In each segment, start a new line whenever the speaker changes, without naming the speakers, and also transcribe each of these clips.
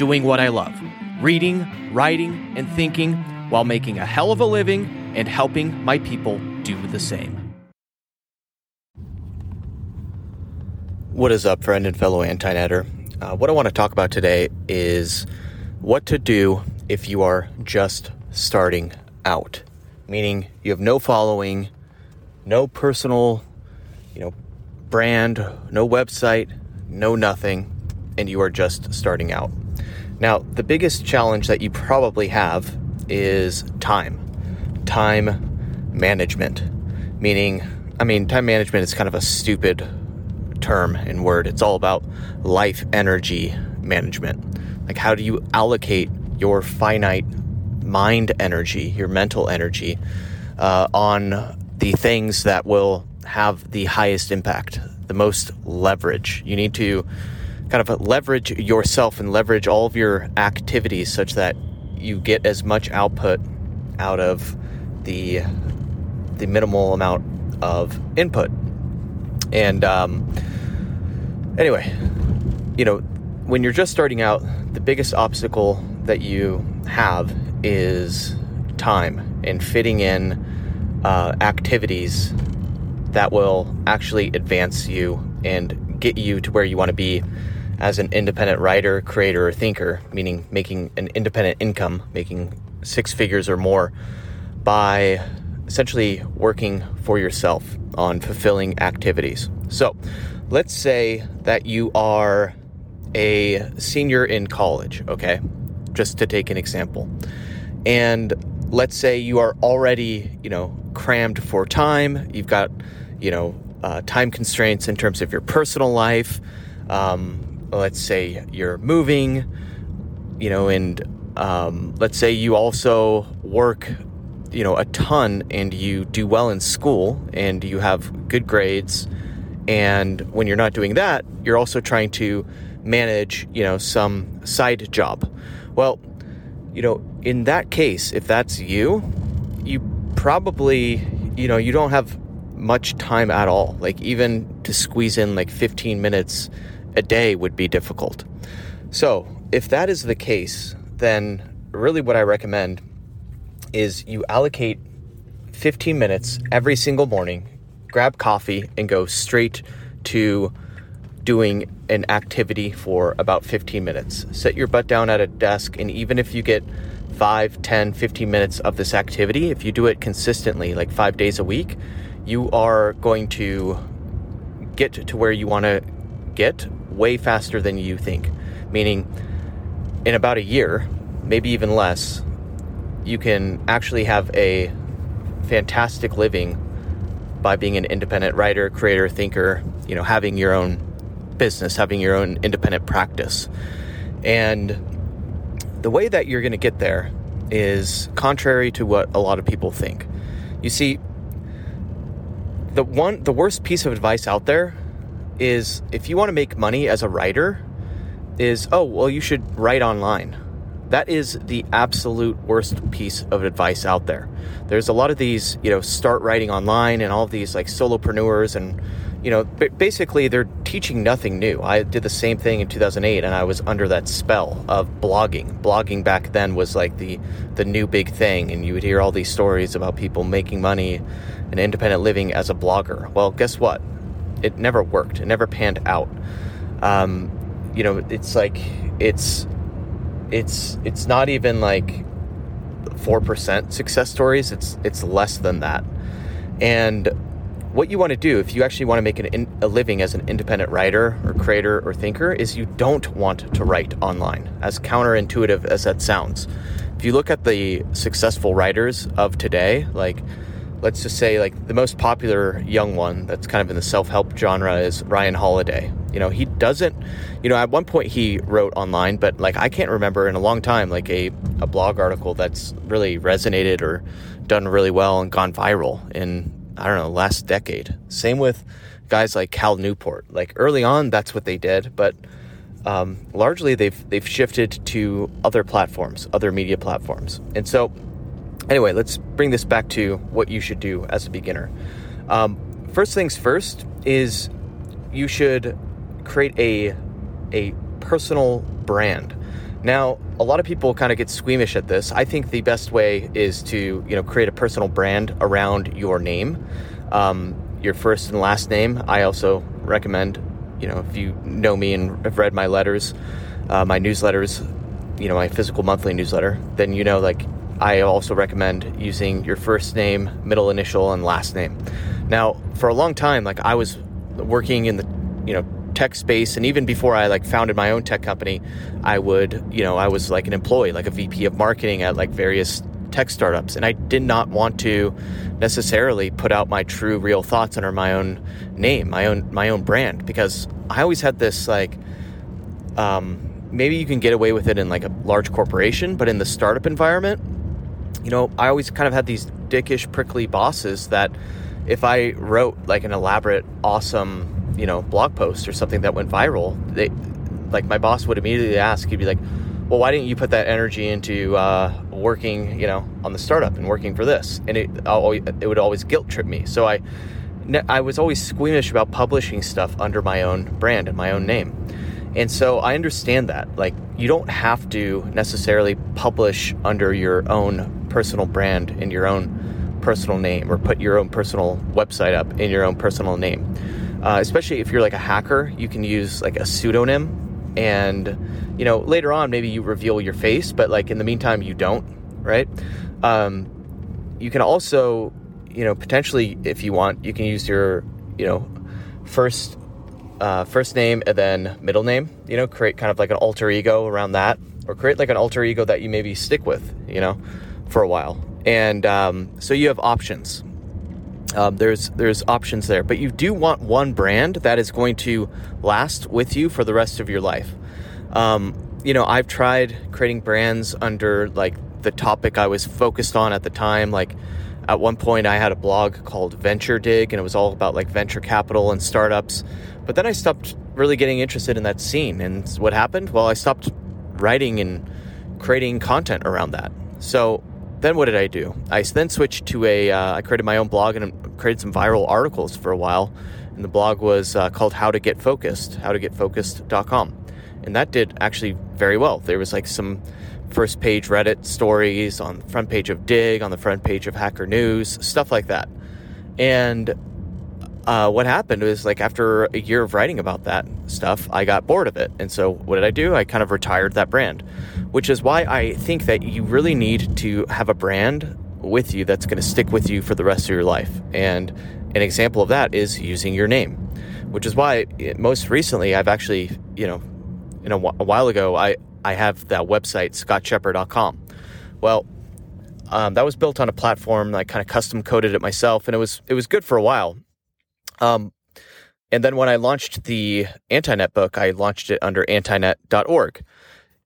doing what I love reading, writing, and thinking while making a hell of a living and helping my people do the same. What is up, friend and fellow Antinetter? Uh, what I want to talk about today is what to do if you are just starting out, meaning you have no following, no personal, you know, brand, no website, no nothing, and you are just starting out. Now, the biggest challenge that you probably have is time. Time management. Meaning, I mean, time management is kind of a stupid term and word. It's all about life energy management. Like, how do you allocate your finite mind energy, your mental energy, uh, on the things that will have the highest impact, the most leverage? You need to kind of leverage yourself and leverage all of your activities such that you get as much output out of the the minimal amount of input. And um, anyway, you know, when you're just starting out, the biggest obstacle that you have is time and fitting in uh, activities that will actually advance you and get you to where you want to be as an independent writer, creator, or thinker, meaning making an independent income, making six figures or more by essentially working for yourself on fulfilling activities. So, let's say that you are a senior in college, okay? Just to take an example. And let's say you are already, you know, crammed for time. You've got, you know, uh, time constraints in terms of your personal life. Um, let's say you're moving, you know, and um, let's say you also work, you know, a ton and you do well in school and you have good grades. And when you're not doing that, you're also trying to manage, you know, some side job. Well, you know, in that case, if that's you, you probably, you know, you don't have much time at all. Like, even to squeeze in like 15 minutes a day would be difficult. So, if that is the case, then really what I recommend is you allocate 15 minutes every single morning, grab coffee, and go straight to doing an activity for about 15 minutes. Set your butt down at a desk, and even if you get 5, 10, 15 minutes of this activity, if you do it consistently, like five days a week, you are going to get to where you want to get way faster than you think. Meaning, in about a year, maybe even less, you can actually have a fantastic living by being an independent writer, creator, thinker, you know, having your own business, having your own independent practice. And the way that you're going to get there is contrary to what a lot of people think. You see, the one the worst piece of advice out there is if you want to make money as a writer, is oh, well, you should write online. That is the absolute worst piece of advice out there. There's a lot of these, you know, start writing online and all of these like solopreneurs and, you know, basically they're teaching nothing new. I did the same thing in 2008 and I was under that spell of blogging. Blogging back then was like the the new big thing and you would hear all these stories about people making money and independent living as a blogger. Well, guess what? It never worked. It never panned out. Um, you know, it's like it's it's it's not even like four percent success stories. It's it's less than that. And what you want to do if you actually want to make an, a living as an independent writer or creator or thinker is you don't want to write online. As counterintuitive as that sounds, if you look at the successful writers of today, like let's just say like the most popular young one that's kind of in the self-help genre is Ryan Holiday. You know, he doesn't, you know, at one point he wrote online, but like I can't remember in a long time like a, a blog article that's really resonated or done really well and gone viral in, I don't know, last decade. Same with guys like Cal Newport. Like early on, that's what they did, but um, largely they've they've shifted to other platforms, other media platforms. And so, anyway, let's bring this back to what you should do as a beginner. Um, first things first is you should create a a personal brand. Now, a lot of people kind of get squeamish at this. I think the best way is to you know create a personal brand around your name, um, your first and last name. I also recommend, you know, if you know me and have read my letters, uh, my newsletters, you know, my physical monthly newsletter, then you know like I also recommend using your first name, middle initial, and last name. Now, for a long time, like I was working in the, you know, tech space and even before I like founded my own tech company, I would, you know, I was like an employee, like a VP of marketing at like various tech startups and I did not want to necessarily put out my true real thoughts under my own name, my own my own brand because I always had this like um maybe you can get away with it in like a large corporation, but in the startup environment, you know, I always kind of had these dickish prickly bosses that if I wrote like an elaborate awesome you know blog post or something that went viral, they like my boss would immediately ask, he'd be like, "Well, why didn't you put that energy into uh, working, you know, on the startup and working for this?" And it it would always guilt trip me. So I I was always squeamish about publishing stuff under my own brand and my own name. And so I understand that. Like, you don't have to necessarily publish under your own personal brand in your own personal name or put your own personal website up in your own personal name. Uh, especially if you're like a hacker, you can use like a pseudonym, and you know later on maybe you reveal your face, but like in the meantime you don't, right? Um, you can also, you know, potentially if you want, you can use your, you know, first uh, first name and then middle name. You know, create kind of like an alter ego around that, or create like an alter ego that you maybe stick with, you know, for a while. And um, so you have options. Um, there's there's options there, but you do want one brand that is going to last with you for the rest of your life. Um, you know, I've tried creating brands under like the topic I was focused on at the time. Like at one point, I had a blog called Venture Dig, and it was all about like venture capital and startups. But then I stopped really getting interested in that scene, and what happened? Well, I stopped writing and creating content around that. So then what did I do? I then switched to a. Uh, I created my own blog and created some viral articles for a while. And the blog was uh, called How to Get Focused, howtogetfocused.com. And that did actually very well. There was like some first page Reddit stories on the front page of Digg, on the front page of Hacker News, stuff like that. And uh, what happened was like after a year of writing about that stuff, I got bored of it. And so what did I do? I kind of retired that brand, which is why I think that you really need to have a brand with you that's going to stick with you for the rest of your life. And an example of that is using your name, which is why most recently I've actually, you know, in a, a while ago, I, I have that website, scottscheper.com. Well, um, that was built on a platform. I kind of custom coded it myself, and it was it was good for a while. Um, and then when I launched the Antinet book, I launched it under antinet.org.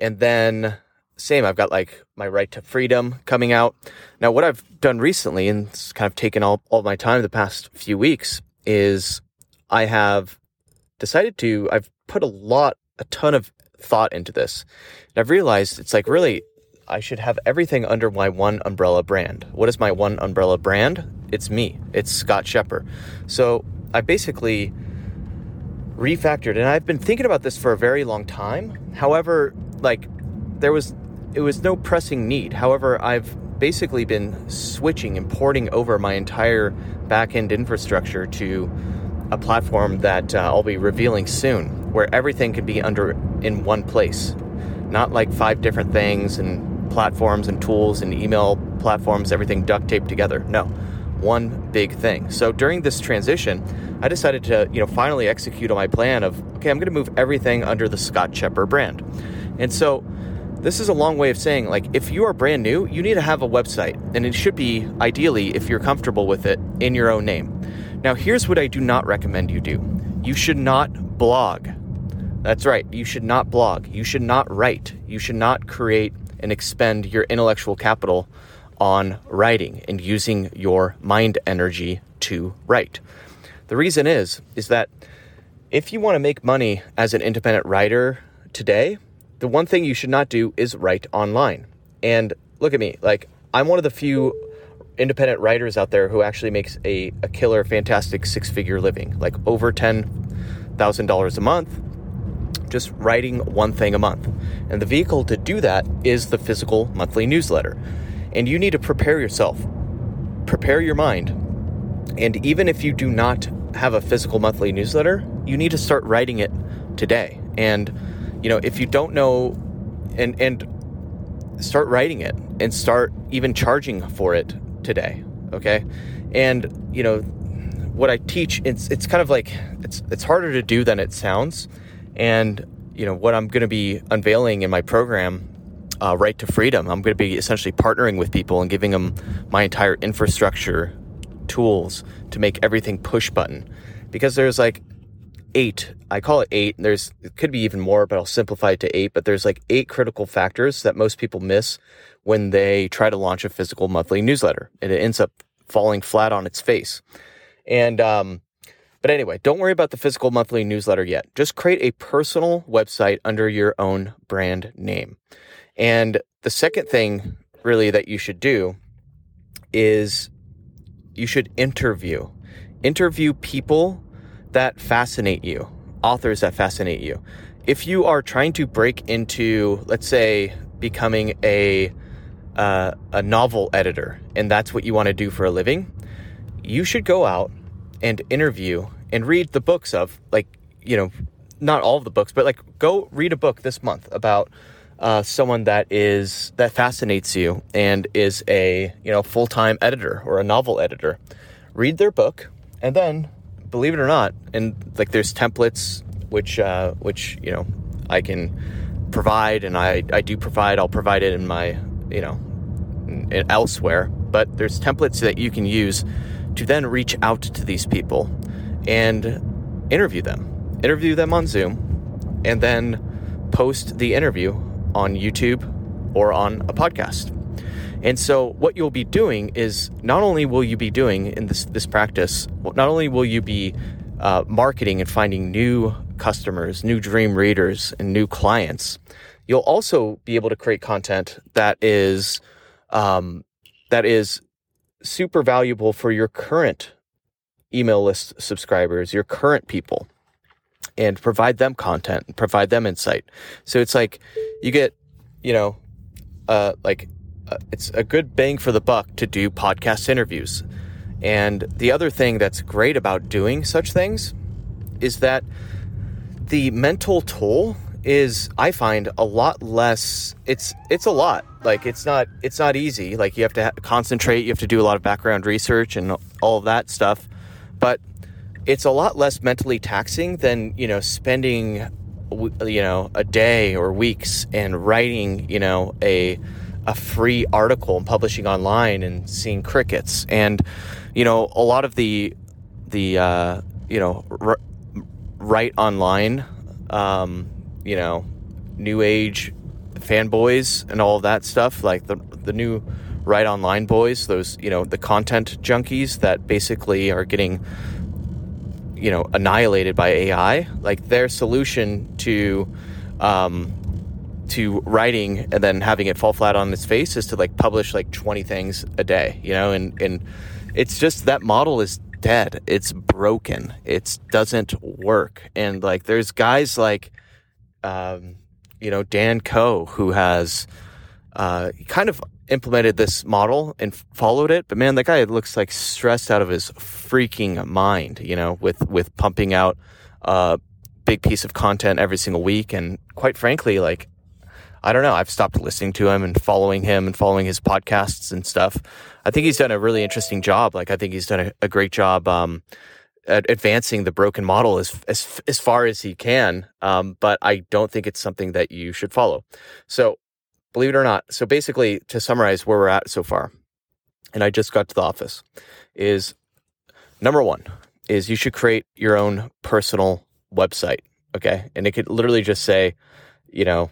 And then, same, I've got like my right to freedom coming out. Now, what I've done recently, and it's kind of taken all, all my time the past few weeks, is I have decided to, I've put a lot, a ton of thought into this. And I've realized it's like really, I should have everything under my one umbrella brand. What is my one umbrella brand? It's me. It's Scott Scheper. So I basically refactored and I've been thinking about this for a very long time. However, like there was it was no pressing need. However, I've basically been switching and porting over my entire backend infrastructure to a platform that uh, I'll be revealing soon where everything can be under in one place. Not like five different things and platforms and tools and email platforms, everything duct taped together. No one big thing. So during this transition, I decided to, you know, finally execute on my plan of, okay, I'm going to move everything under the Scott Scheper brand. And so this is a long way of saying, like, if you are brand new, you need to have a website, and it should be ideally, if you're comfortable with it, in your own name. Now, here's what I do not recommend you do you should not blog. That's right. You should not blog. You should not write. You should not create and expend your intellectual capital on writing and using your mind energy to write. The reason is is that if you want to make money as an independent writer today, the one thing you should not do is write online. And look at me, like I'm one of the few independent writers out there who actually makes a, a killer, fantastic six figure living, like over $10,000 a month, just writing one thing a month. And the vehicle to do that is the physical monthly newsletter. And you need to prepare yourself, prepare your mind. And even if you do not have a physical monthly newsletter, you need to start writing it today. And, you know, if you don't know and, and start writing it and start even charging for it today. Okay. And, you know, what I teach, it's, it's kind of like, it's, it's harder to do than it sounds. And, you know, what I'm going to be unveiling in my program, uh, Right to Freedom, I'm going to be essentially partnering with people and giving them my entire infrastructure tools to make everything push button. Because there's like eight, I call it eight. There's, it could be even more, but I'll simplify it to eight. But there's like eight critical factors that most people miss when they try to launch a physical monthly newsletter and it ends up falling flat on its face. And, um, but anyway, don't worry about the physical monthly newsletter yet. Just create a personal website under your own brand name. And the second thing, really, that you should do is you should interview. Interview people that fascinate you, authors that fascinate you. If you are trying to break into, let's say, becoming a uh, a novel editor and that's what you want to do for a living, you should go out and interview and read the books of like you know not all of the books but like go read a book this month about uh, someone that is that fascinates you and is a you know full-time editor or a novel editor. Read their book and then believe it or not and like there's templates which uh, which you know i can provide and i i do provide. I'll provide it in my you know elsewhere. But there's templates that you can use to then reach out to these people and interview them. Interview them on Zoom and then post the interview on YouTube or on a podcast. And so what you'll be doing is not only will you be doing in this this practice, not only will you be uh, marketing and finding new customers, new dream readers, and new clients, you'll also be able to create content that is um, that is super valuable for your current email list subscribers, your current people, and provide them content, provide them insight. So it's like you get, you know, uh, like uh, it's a good bang for the buck to do podcast interviews. And the other thing that's great about doing such things is that the mental toll is I find a lot less it's it's a lot like it's not it's not easy like you have to ha- concentrate you have to do a lot of background research and all of that stuff but it's a lot less mentally taxing than you know spending you know a day or weeks and writing you know a a free article and publishing online and seeing crickets. And you know a lot of the the uh, you know r- write online um, you know new age fanboys and all that stuff like the the new write online boys those you know the content junkies that basically are getting you know annihilated by AI like their solution to um, to writing and then having it fall flat on its face is to like publish like 20 things a day you know? And and it's just that model is dead. It's broken. It doesn't work. And like there's guys like um, you know Dan Koe who has uh, kind of implemented this model and followed it. But man, that guy looks like stressed out of his freaking mind, you know, with, with pumping out a big piece of content every single week. And quite frankly, like, I don't know, I've stopped listening to him and following him and following his podcasts and stuff. I think he's done a really interesting job. Like, I think he's done a, a great job, um, advancing the broken model as, as, as far as he can. Um, but I don't think it's something that you should follow. So believe it or not. So basically, to summarize where we're at so far, and I just got to the office, is number one is you should create your own personal website. Okay. And it could literally just say, you know,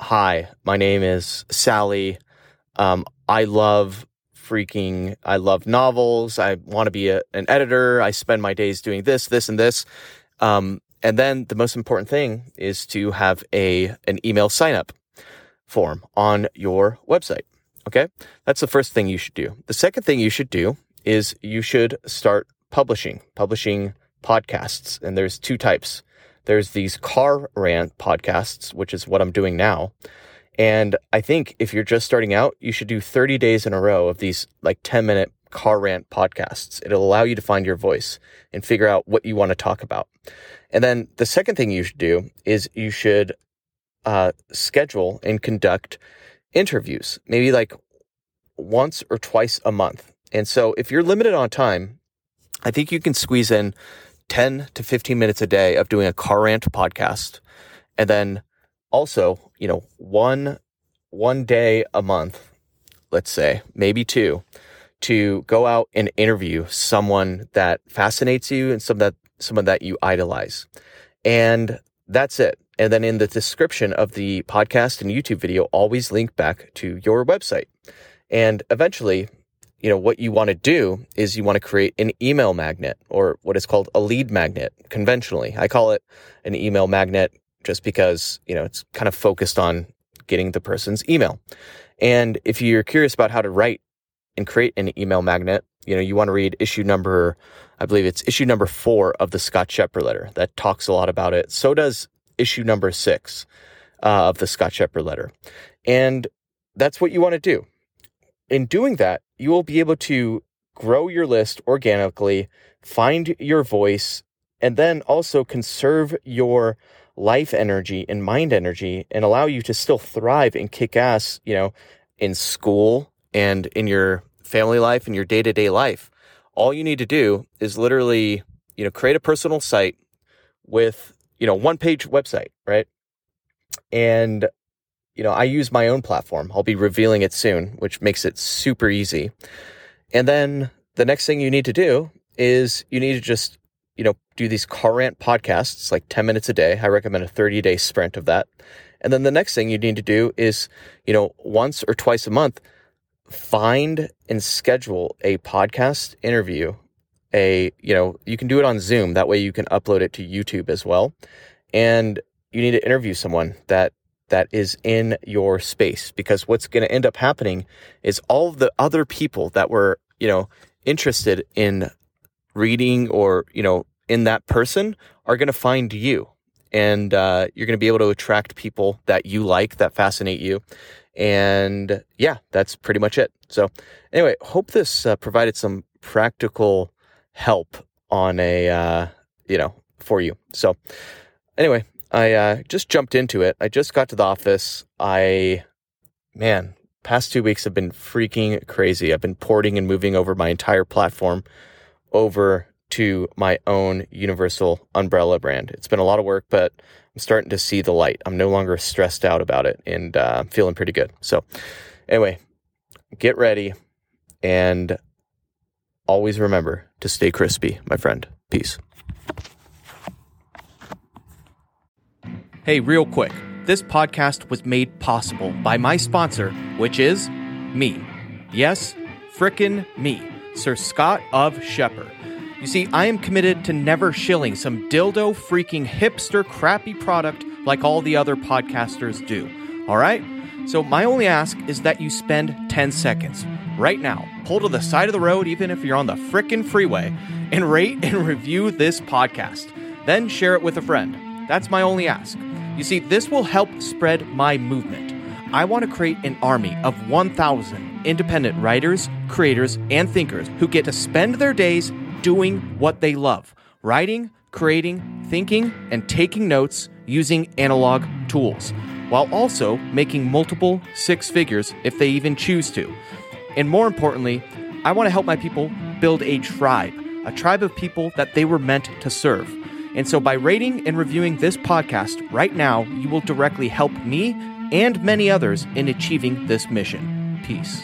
hi, my name is Sally. Um, I love freaking, I love novels. I want to be a, an editor. I spend my days doing this, this, and this. Um, and then the most important thing is to have a an email sign up form on your website. Okay. That's the first thing you should do. The second thing you should do is you should start publishing, publishing podcasts. And there's two types. There's these car rant podcasts, which is what I'm doing now. And I think if you're just starting out, you should do 30 days in a row of these like 10 minute car rant podcasts. It'll allow you to find your voice and figure out what you want to talk about. And then the second thing you should do is you should uh, schedule and conduct interviews, maybe like once or twice a month. And so if you're limited on time, I think you can squeeze in 10 to 15 minutes a day of doing a car rant podcast. And then also, you know, one one day a month, let's say, maybe two, to go out and interview someone that fascinates you and some that someone that you idolize. And that's it. And then in the description of the podcast and YouTube video, always link back to your website. And eventually, you know, what you want to do is you want to create an email magnet or what is called a lead magnet conventionally. I call it an email magnet just because, you know, it's kind of focused on getting the person's email. And if you're curious about how to write and create an email magnet, you know, you want to read issue number, I believe it's issue number four of the Scott Scheper letter that talks a lot about it. So does issue number six uh, of the Scott Scheper letter. And that's what you want to do. In doing that, you will be able to grow your list organically, find your voice, and then also conserve your life energy and mind energy and allow you to still thrive and kick ass, you know, in school and in your family life and your day to day life. All you need to do is literally, you know, create a personal site with you know, one page website, right? And, you know, I use my own platform. I'll be revealing it soon, which makes it super easy. And then the next thing you need to do is you need to just, you know, do these car rant podcasts, like 10 minutes a day. I recommend a 30 day sprint of that. And then the next thing you need to do is, you know, once or twice a month, find and schedule a podcast interview a, you know, you can do it on Zoom. That way you can upload it to YouTube as well. And you need to interview someone that that is in your space because what's going to end up happening is all the other people that were, you know, interested in reading or, you know, in that person are going to find you. And uh, you're going to be able to attract people that you like, that fascinate you. And yeah, that's pretty much it. So, anyway, hope this uh, provided some practical help on a uh, you know for you. So anyway, I uh, just jumped into it. I just got to the office. I man, past two weeks have been freaking crazy. I've been porting and moving over my entire platform over to my own universal umbrella brand. It's been a lot of work, but I'm starting to see the light. I'm no longer stressed out about it and uh, I'm feeling pretty good. So, anyway, get ready and always remember to stay crispy, my friend. Peace.
Hey, real quick. This podcast was made possible by my sponsor, which is me. Yes, frickin' me, Sir Scott of Scheper. You see, I am committed to never shilling some dildo freaking hipster crappy product like all the other podcasters do. All right? So, my only ask is that you spend 10 seconds right now. Pull to the side of the road, even if you're on the frickin' freeway, and rate and review this podcast. Then share it with a friend. That's my only ask. You see, this will help spread my movement. I want to create an army of 1,000 independent writers, creators, and thinkers who get to spend their days doing what they love writing, creating, thinking, and taking notes using analog tools, while also making multiple six figures if they even choose to. And more importantly, I want to help my people build a tribe, a tribe of people that they were meant to serve. And so by rating and reviewing this podcast right now, you will directly help me and many others in achieving this mission. Peace.